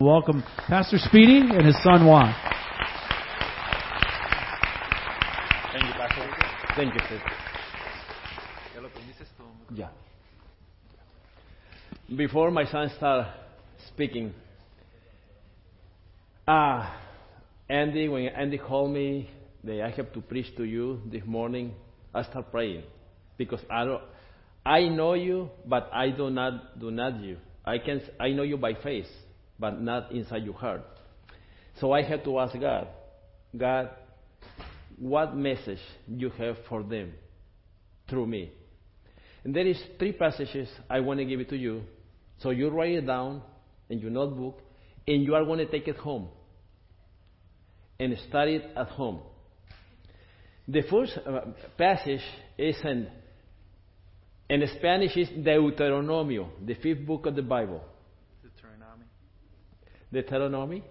Welcome Pastor Speedy and his son Juan. Thank you, Pastor. Thank you, sis. Yeah. Before my son start speaking, uh, Andy, when Andy called me, that I have to preach to you this morning, I start praying because I don't, I know you, but I do not do not you. I can I know you by face, but not inside your heart. So I had to ask God, God, what message you have for them through me. And there is three passages I want to give it to you. So you write it down in your notebook, and you are going to take it home and study it at home. The first uh, passage is in, in Spanish is Deuteronomio, the fifth book of the Bible. Deuteronomy.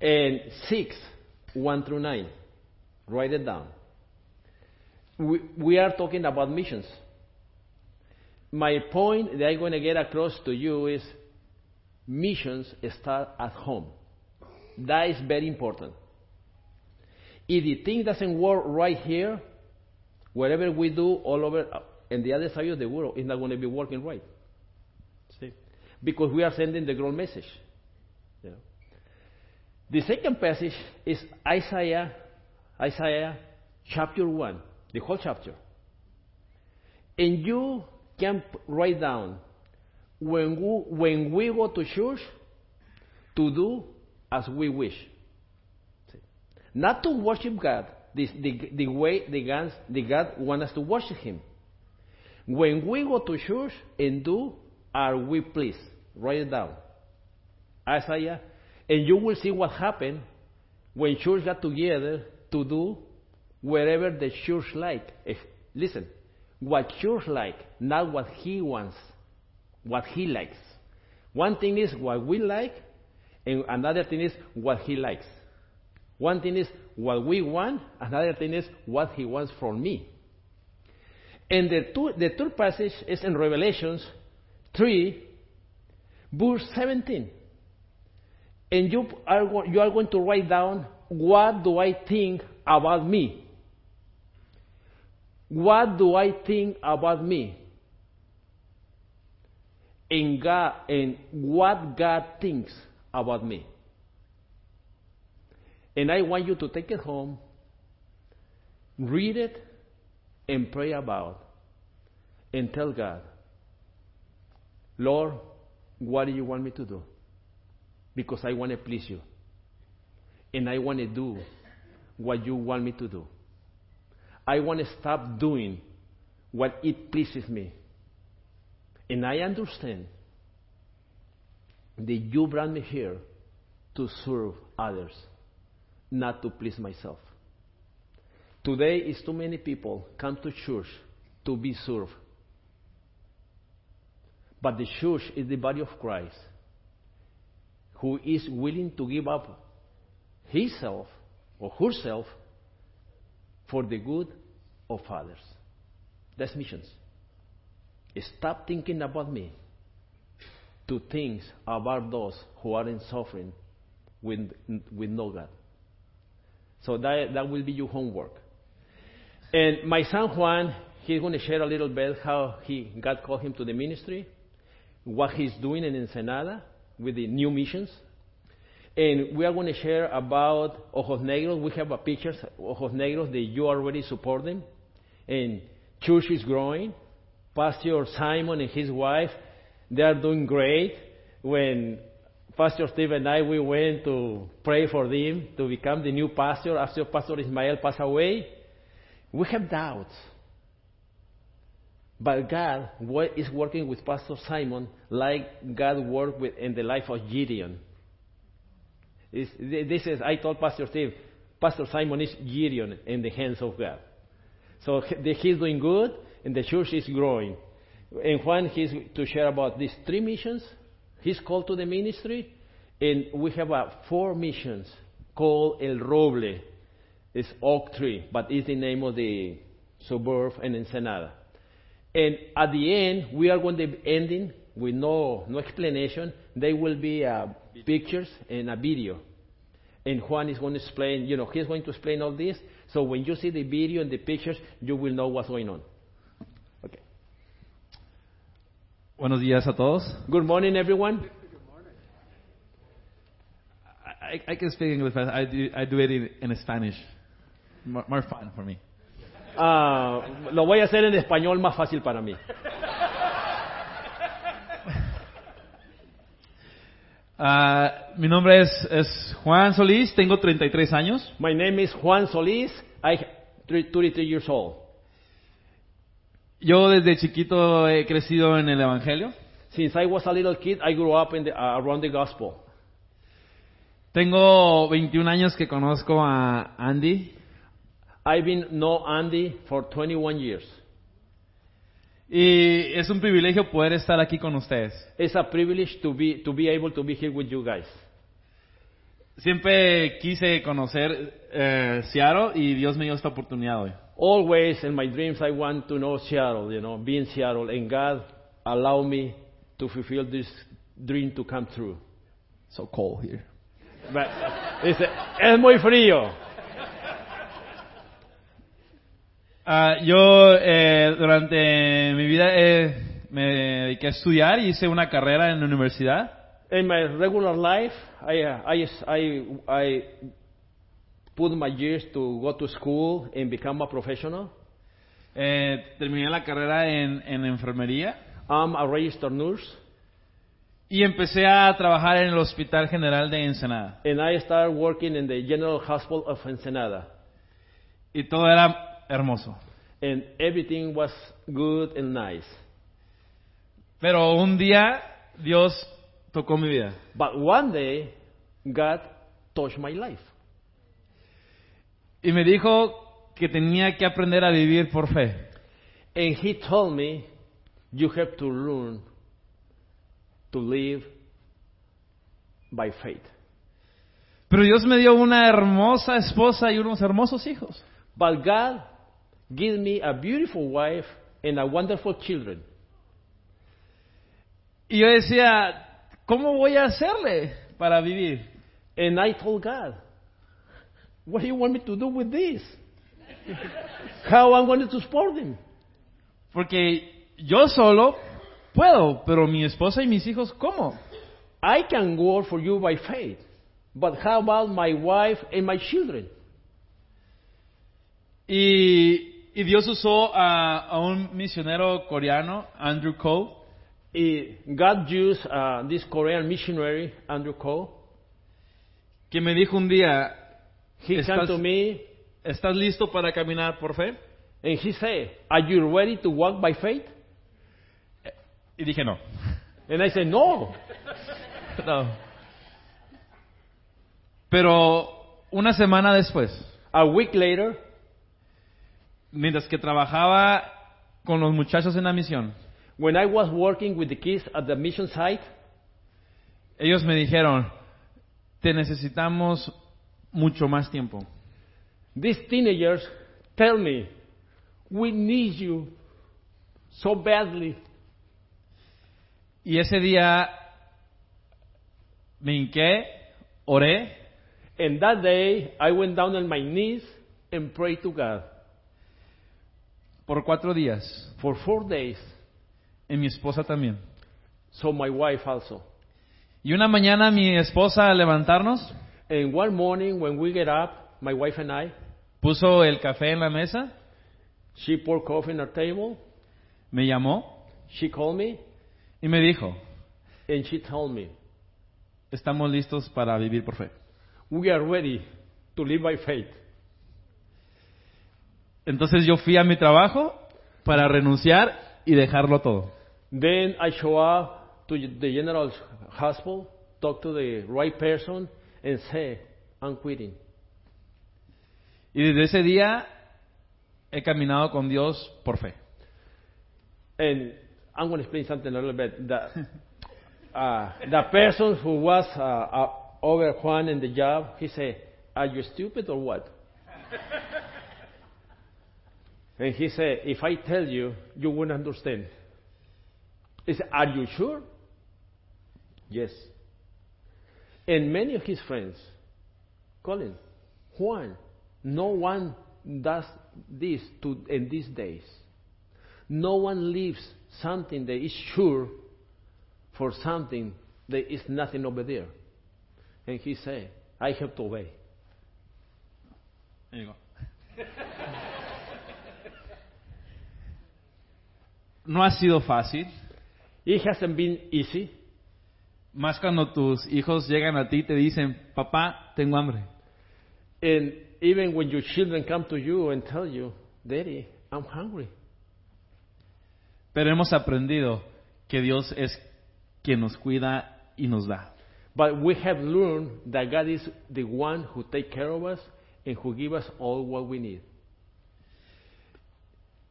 And 6, 1 through 9. Write it down. We, we are talking about missions. My point that I'm going to get across to you is missions start at home. That is very important. If the thing doesn't work right here, whatever we do all over uh, and the other side of the world, it's not going to be working right. See? Because we are sending the wrong message. You know. The second passage is Isaiah, Isaiah chapter 1, the whole chapter. And you can write down when we, when we go to church to do as we wish. See? Not to worship God the, the, the way the God, the God wants us to worship Him. When we go to church and do are we please. Write it down. Isaiah. And you will see what happened when church got together to do wherever the church like. If, listen, what church like, not what he wants, what he likes. One thing is what we like, and another thing is what he likes. One thing is what we want, another thing is what he wants from me. And the, two, the third passage is in Revelations 3, verse 17. And you are, you are going to write down what do I think about me? What do I think about me? And, God, and what God thinks about me. And I want you to take it home, read it, and pray about, and tell God, Lord, what do you want me to do? Because I want to please you. And I want to do what you want me to do. I want to stop doing what it pleases me. And I understand that you brought me here to serve others, not to please myself. Today is too many people come to church to be served. But the church is the body of Christ who is willing to give up himself or herself for the good of others. That's missions. Stop thinking about me to think about those who are in suffering with, with no God. So that, that will be your homework. And my son Juan, he's going to share a little bit how he, God called him to the ministry, what he's doing in Ensenada with the new missions. And we are going to share about Ojos Negros. We have a pictures, Ojos Negros, that you already support them. And church is growing. Pastor Simon and his wife, they are doing great. When Pastor Steve and I, we went to pray for them to become the new pastor after Pastor Ismael passed away. We have doubts. But God is working with Pastor Simon like God worked with in the life of Gideon. It's- This is, I told Pastor Steve, Pastor Simon is Gideon in the hands of God. So he's doing good, and the church is growing. And Juan, he's to share about these three missions. He's called to the ministry, and we have uh, four missions called El Roble. It's oak tree, but it's the name of the suburb in Ensenada. And at the end, we are going to be ending with no, no explanation. There will be uh, pictures and a video. And Juan is going to explain, you know, he's going to explain all this. So when you see the video and the pictures, you will know what's going on. Okay. Buenos días a todos. Good morning, everyone. I, I can speak English, but I do, I do it in, in Spanish. More, more fun for me. Ah, lo voy a hacer en español más fácil para mí. Ah, mi nombre es, es Juan Solís, tengo 33 años. My name is Juan Solis. I'm 33 years old. Yo desde chiquito he crecido en el Evangelio. Since I was a little kid, I grew up in the, uh, around the gospel. Tengo 21 años que conozco a Andy I've been know Andy for 21 years. y es un privilegio poder estar aquí con ustedes. It's a privilege to be to be able to be here with you guys. Siempre quise conocer eh, Seattle y Dios me dio esta oportunidad hoy. Always in my dreams, I want to know Seattle. You know, be in Seattle, and God allow me to fulfill this dream to come true. So cold here. But es muy frío. Ah, yo eh, durante mi vida eh, me dediqué a estudiar y hice una carrera en la universidad. In my regular life, I, uh, I, I, I put my years to go to school and become a professional. Eh, terminé la carrera en, en enfermería I'm a registered nurse, y empecé a trabajar en el Hospital General de Ensenada. and I started working in the General Hospital of Ensenada. Y todo era hermoso. And everything was good and nice. Pero un día Dios tocó mi vida. But one day, God touched my life. Y me dijo que tenía que aprender a vivir por fe. And He told me, You have to learn to live by faith. Pero Dios me dio una hermosa esposa y unos hermosos hijos. But God gave me a beautiful wife and a wonderful children. Y yo decía, ¿cómo voy a hacerle para vivir? And I told God, What do you want me to do with this? How I'm going to support them? Porque yo solo puedo, pero mi esposa y mis hijos, ¿cómo? I can work for you by faith, but how about my wife and my children? Y, y Dios usó a, a un misionero coreano, Andrew Cole, Eh, God used uh, this Korean missionary, Andrew Cole. que me dijo un día, He Estás- to me ¿estás listo para caminar por fe? and he said, Are you ready to walk by faith? Y dije, no. And I said, No. No. Pero una semana después, A week later, mientras que trabajaba con los muchachos en la misión, when I was working with the kids at the mission site, ellos me dijeron, te necesitamos mucho más tiempo. these teenagers tell me, We need you so badly. Y ese día me hinqué, oré And that day, I went down on my knees and prayed to God por cuatro días. for four days. Y mi esposa también. So my wife also. Y una mañana mi esposa al levantarnos And one morning when we get up, my wife and I, puso el café en la mesa, she poured coffee on our table. me llamó She called me y me dijo, and she told me, estamos listos para vivir por fe. We are ready to live by faith. Entonces yo fui a mi trabajo para renunciar y dejarlo todo. Then I show up to the general hospital, talk to the right person, and say, I'm quitting. Y desde ese día he caminado con Dios por fe. And I'm going to explain something a little bit. The, uh, the person who was uh, uh, over Juan in the job, he said, Are you stupid or what? And he said, If I tell you, you wouldn't understand. He said, Are you sure? Yes. And many of his friends, Colin, Juan, no one does this to, in these days. No one leaves something that is sure for something that is nothing over there. And he said, I have to obey. Ahí llegó. No ha sido fácil, It hasn't been easy. más cuando tus hijos llegan a ti y te dicen, papá, tengo hambre. And even when your children come to you and tell you, Daddy, I'm hungry. Pero hemos aprendido que Dios es quien nos cuida y nos da. But we have learned that God is the one who takes care of us and who gives us all what we need.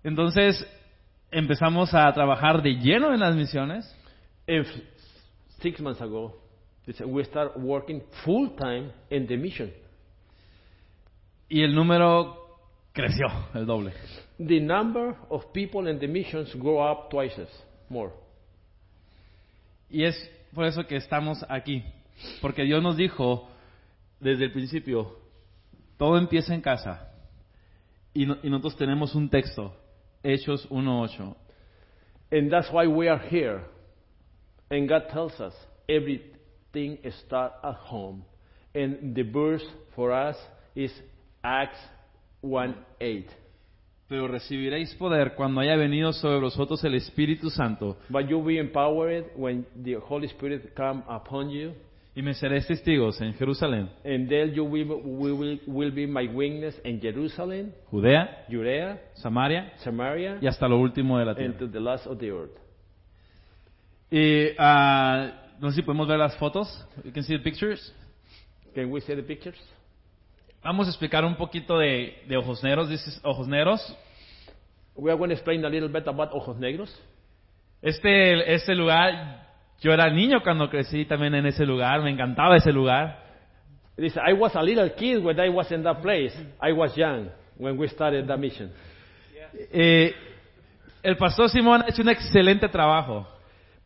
Entonces empezamos a trabajar de lleno en las misiones And six months ago, we start working full time in the mission. y el número creció el doble. The number of people in the missions grow up twice as more. Y es por eso que estamos aquí. Porque Dios nos dijo desde el principio, todo empieza en casa. Y, no- y nosotros tenemos un texto, Hechos 1.8. And that's why we are here. And God tells us everything starts at home. And the verse for us is Acts 1 8. Pero recibiréis poder cuando haya venido sobre vosotros el Espíritu Santo But you'll be empowered when the Holy Spirit come upon you. Y me seréis testigos en Jerusalén, And then you will, will, will, be my witness in Jerusalem, Judea, Judea, Samaria Samaria, y hasta lo último de la and tierra. to the last of the earth. Y ah, no sé si podemos ver las fotos. You can see the pictures. Can we see the pictures? Vamos a explicar un poquito de, de ojos negros. Dices ojos negros. We are going to explain a little bit about Ojos Negros. Este, este lugar, yo era niño cuando crecí también en ese lugar. Me encantaba ese lugar. Listen, I was a little kid when I was in that place. I was young when we started that mission. Eh, el pastor Simón ha hecho un excelente trabajo.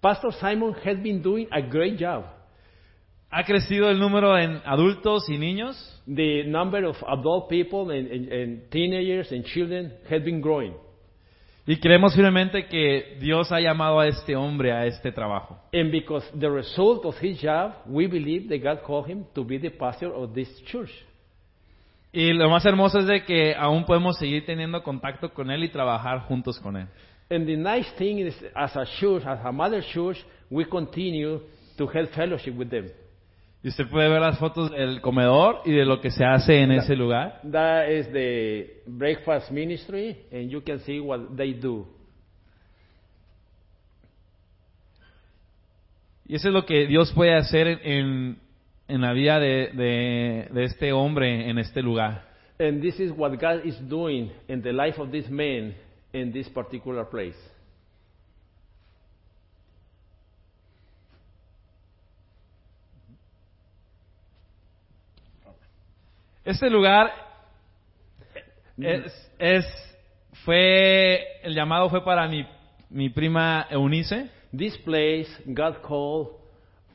Pastor Simon has been doing a great job. Ha crecido el número en adultos y niños. The number of adult people and, and, and teenagers and children has been growing. Y creemos firmemente que Dios ha llamado a este hombre a este trabajo. And because the result of his job, we believe that God called him to be the pastor of this church. Y lo más hermoso es de que aún podemos seguir teniendo contacto con él y trabajar juntos con él. And the nice thing is, as a church, as a mother church, we continue to have fellowship with them. Y usted puede ver las fotos del comedor y de lo que se hace en ese lugar. That is the breakfast ministry, and you can see what they do. Y eso es lo que Dios puede hacer en, en, en la vida de, de, de este hombre en este lugar. And this is what God is doing in the life of this man in this particular place. Este lugar es, es fue el llamado fue para mi, mi prima Eunice. This place, God called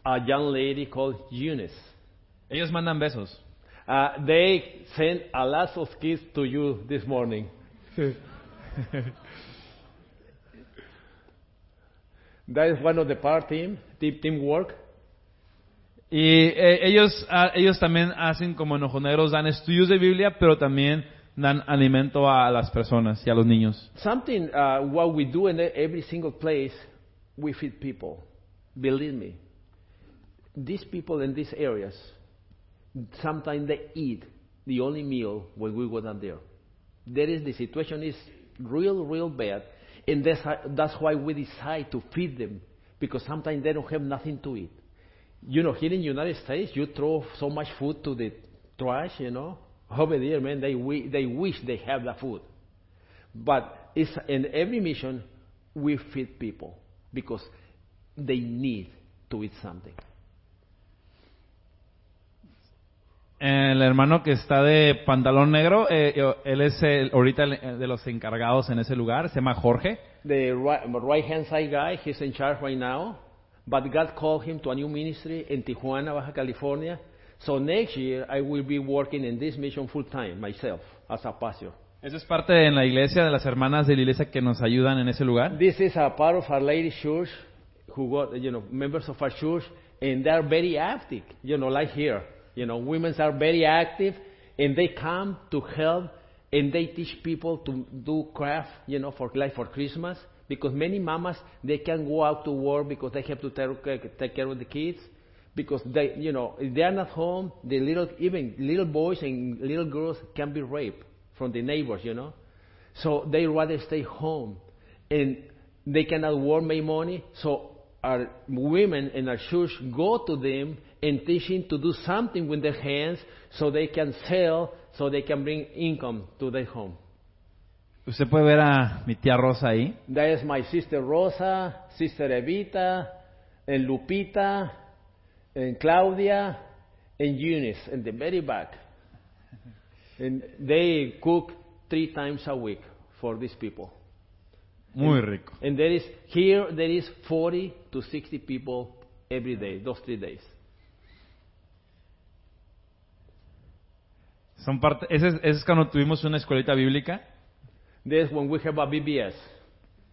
a young lady called Eunice. Ellos mandan besos. Uh, they sent a lot of kids to you this morning. that is one of the part team, team teamwork. Y eh, ellos ah, ellos también hacen como enojoneros, dan estudios de Biblia, pero también dan alimento a las personas y a los niños. Something uh, what we do in every single place, we feed people. Believe me, these people in these areas, sometimes they eat the only meal when we go down there. There is the situation is real, real bad, and that's that's why we decide to feed them because sometimes they don't have nothing to eat. You know, here in the United States, you throw so much food to the trash, you know. Over there, man, they wi- they wish they have the food. But it's in every mission, we feed people because they need to eat something. El hermano que está de pantalón negro, eh, él es el- ahorita el- de los encargados en ese lugar, se llama Jorge. The right, hand side guy, he's in charge right now. But God called him to a new ministry in Tijuana, Baja California. So next year, I will be working in this mission full time myself as a pastor. Esa es parte de la iglesia, de las hermanas de la iglesia que nos ayudan en ese lugar. This is a part of Our Lady Church who got, you know, members of our church, and they're very active, you know, like here. You know, women are very active, and they come to help, and they teach people to do craft, you know, for like for Christmas, because many mamas, they can't go out to work because they have to take, take care of the kids, because they, you know, if they are not home, the little, even little boys and little girls can be raped from the neighbors, you know. So they rather stay home. And they cannot work, make money. So our women in our church go to them and teach them to do something with their hands so they can sell, so they can bring income to their home. Usted puede ver a mi tía Rosa ahí. That is my sister Rosa, sister Evita, and Lupita, and Claudia, and Eunice in the very back. And they cook three times a week for these people. Muy rico. And there is here there is 40 to 60 people every day, those three days. Son parte, ese, es- ese es cuando tuvimos una escuelita bíblica That's when we have a BBS,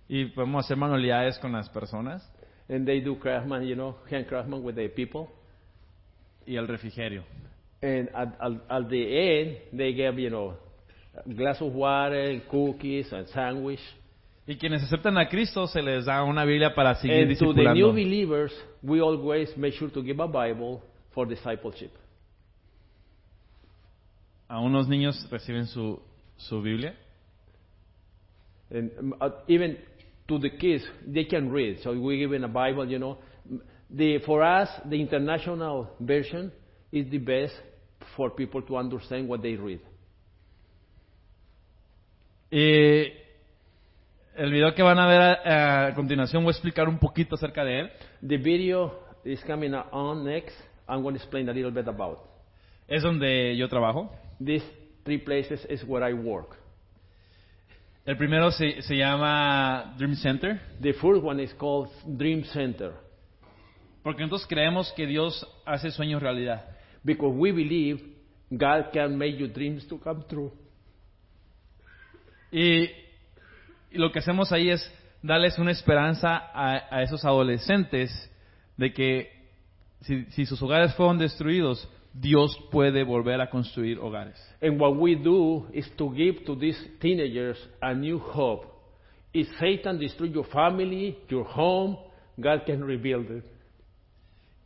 y podemos hacer manualidades con las personas and they do craftsman, you know, hand craftsman with the people. y el refrigerio. And at, at, at the end, they give you know, a glass of water, cookies, and sandwich. Y quienes aceptan a Cristo se les da una Biblia para seguir And to the new discipulando. believers, we always make sure to give a Bible for discipleship. A unos niños reciben su, su Biblia. And um, uh, even to the kids, they can read. So we give them a Bible, you know. The, for us, the international version is the best for people to understand what they read. Y el video que van a ver a, a continuación voy a explicar un poquito acerca de él. The video is coming on next. I'm going to explain a little bit about. Es donde yo trabajo. These three places is where I work. El primero se, se llama Dream Center, The first one is called Dream Center porque nosotros creemos que Dios hace sueños realidad. because we believe God can make your dreams to come true. Y, y lo que hacemos ahí es darles una esperanza a, a esos adolescentes de que si, si sus hogares fueron destruidos, Dios puede volver a construir hogares. And what we do is to give to these teenagers a new hope. If Satan destroy your family, your home, God can rebuild it.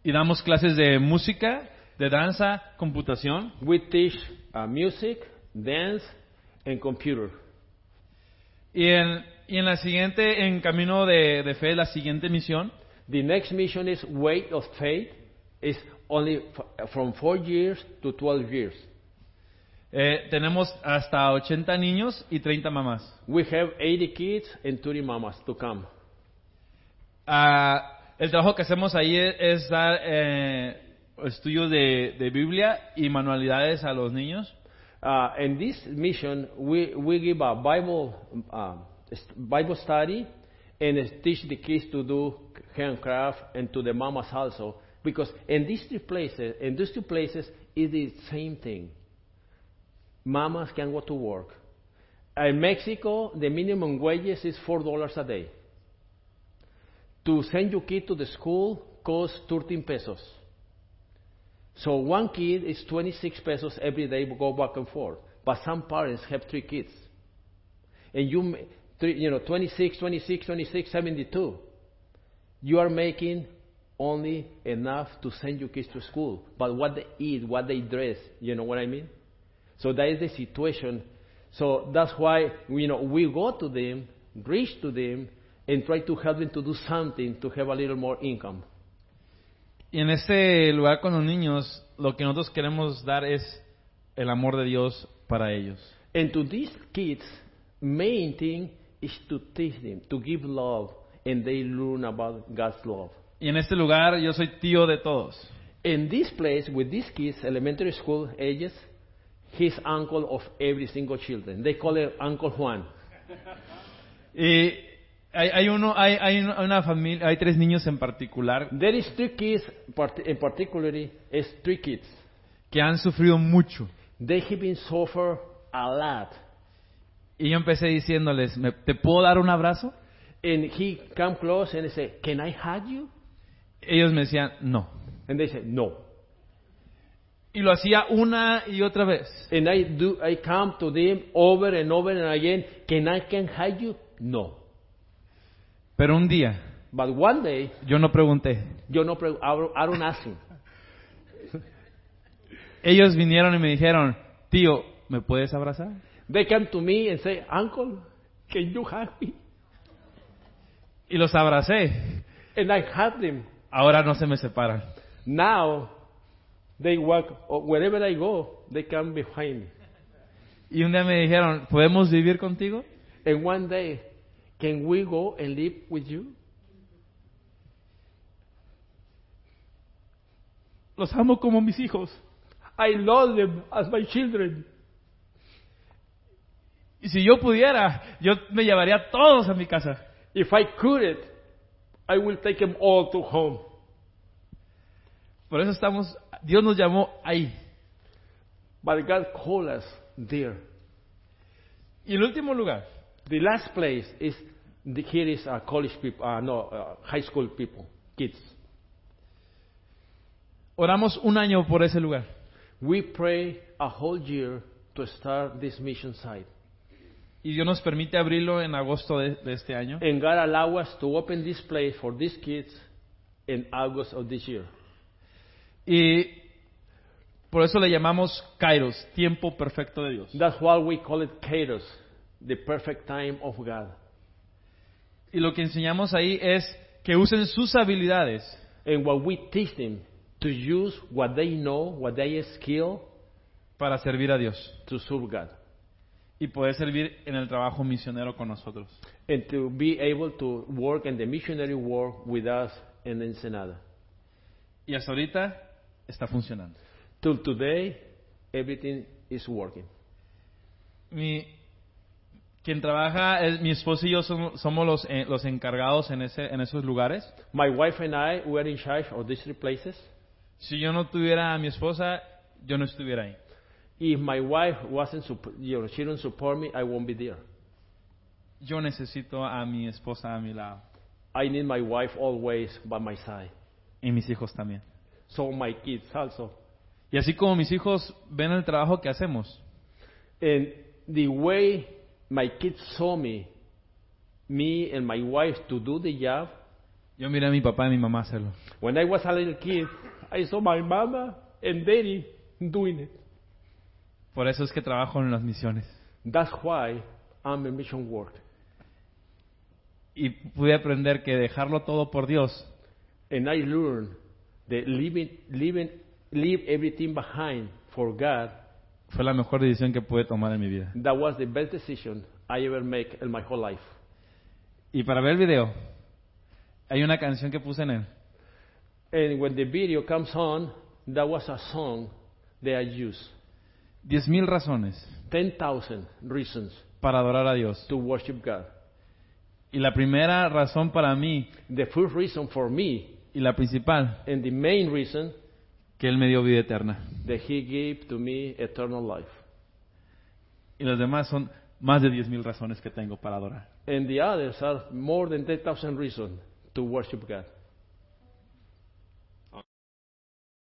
Y damos clases de música, de danza, computación. We teach uh, music, dance, and computer. Y en, y en la siguiente, en camino de, de fe, la siguiente misión, The next mission is Weight of Faith. It's only from four years to 12 years. eh, tenemos hasta 80 niños y 30 mamás. We have 80 kids and 30 mamas to come. Ah, el trabajo que hacemos ahí es, es dar eh, estudios de, de Biblia y manualidades a los niños. Uh, in this mission, we, we give a Bible, st- Bible study and uh, teach the kids to do handcraft and to the mamas also. Because in these two places, in these two places, is the same thing. Mamas can go to work. In Mexico, the minimum wages is four dollars a day. To send your kid to the school costs 13 pesos. So one kid is 26 pesos every day, to go back and forth. But some parents have three kids. And you, you know, 26, 26, 26, 72. You are making only enough to send your kids to school. But what they eat, what they dress, you know what I mean? So that is the situation. So that's why, you know, we go to them, reach to them, and try to help them to do something to have a little more income. Y en este lugar con los niños, lo que nosotros queremos dar es el amor de Dios para ellos. And to these kids, main thing is to teach them, to give love, and they learn about God's love. Y en este lugar yo soy tío de todos. In this place, with these kids, elementary school ages, he's uncle of every single children. They call it Uncle Juan. Y hay, hay uno, hay, hay una- una familia, hay tres niños en particular There is three kids, part- in particularly, is three kids. que han sufrido mucho. They have been suffer a lot. Y yo empecé diciéndoles, "¿Me- ¿te puedo dar un abrazo? And he come close and he say, "Can I hug you?" Ellos me decían, no. And they say, "No." Y lo hacía una y otra vez. And I do. I come to them over and over and again. Can I can hug you? No. Pero un día, But one day, yo no pregunté. yo no, pre- I don't- ask him. Ellos vinieron y me dijeron, tío, ¿me puedes abrazar? They come to me and say, "Uncle, can you hug me?" Y los abracé. And I hug them. Ahora no se me separan. Now, they walk wherever I go. They come behind me. Y un día me dijeron, ¿podemos vivir contigo? And one day, can we go and live with you? Los amo como mis hijos. I love them as my children. Y si yo pudiera, yo me llevaría a todos a mi casa. If I could it, I will take them all to home. Por eso estamos, Dios nos llamó ahí. But God called us there. Y el último lugar, The last place is the, here is uh, college people, uh, no, uh, high school people, kids. oramos un año por ese lugar. We pray a whole year to start this mission site. Y Dios nos permite abrirlo en agosto de, de este año. And God allow us to open this place for these kids in August of this year. Y por eso le llamamos Kairos, tiempo perfecto de Dios. That's why we call it Kairos, the perfect time of God. Y lo que enseñamos ahí es que usen sus habilidades And what we teach them to use what they know, what they skill para servir a Dios to serve God. Y poder servir en el trabajo misionero con nosotros. And to be able to work in the missionary work with us in Ensenada. Y hasta ahorita está funcionando. Till today, everything is working. Mi, quien trabaja, es, mi esposo y yo somos, somos los, eh, los encargados en, ese, en esos lugares. My wife and I were in charge of these three places. Si yo no tuviera a mi esposa, yo no estuviera ahí. If my wife wasn't, supp- you know, she didn't support me, I won't be there. Yo necesito a mi esposa a mi lado I need my wife always by my side. y mis hijos también. So my kids also. Y así como mis hijos ven el trabajo que hacemos, And the way my kids saw me, me and my wife to do the job, yo miré a mi papá y mi mamá hacerlo. when I was a little kid, I saw my mama and daddy doing it. Por eso es que trabajo en las misiones. That's why I'm in mission work. Y pude aprender que dejarlo todo por Dios And I learned that leaving, leaving, leave everything behind for God, fue la mejor decisión que pude tomar en mi vida. that was the best decision I ever make in my whole life. Y para ver el video, hay una canción que puse en él. And when the video comes on, that was a song that I used. Diez mil razones 10,000 reasons para adorar a Dios. to worship God. Y la primera razón para mí, The first reason for me, y la principal, and the main reason, que Él me dio vida eterna. that He gave to me eternal life. Y las demás son más de diez mil razones que tengo para adorar. And the others are more than 10,000 reasons to worship God.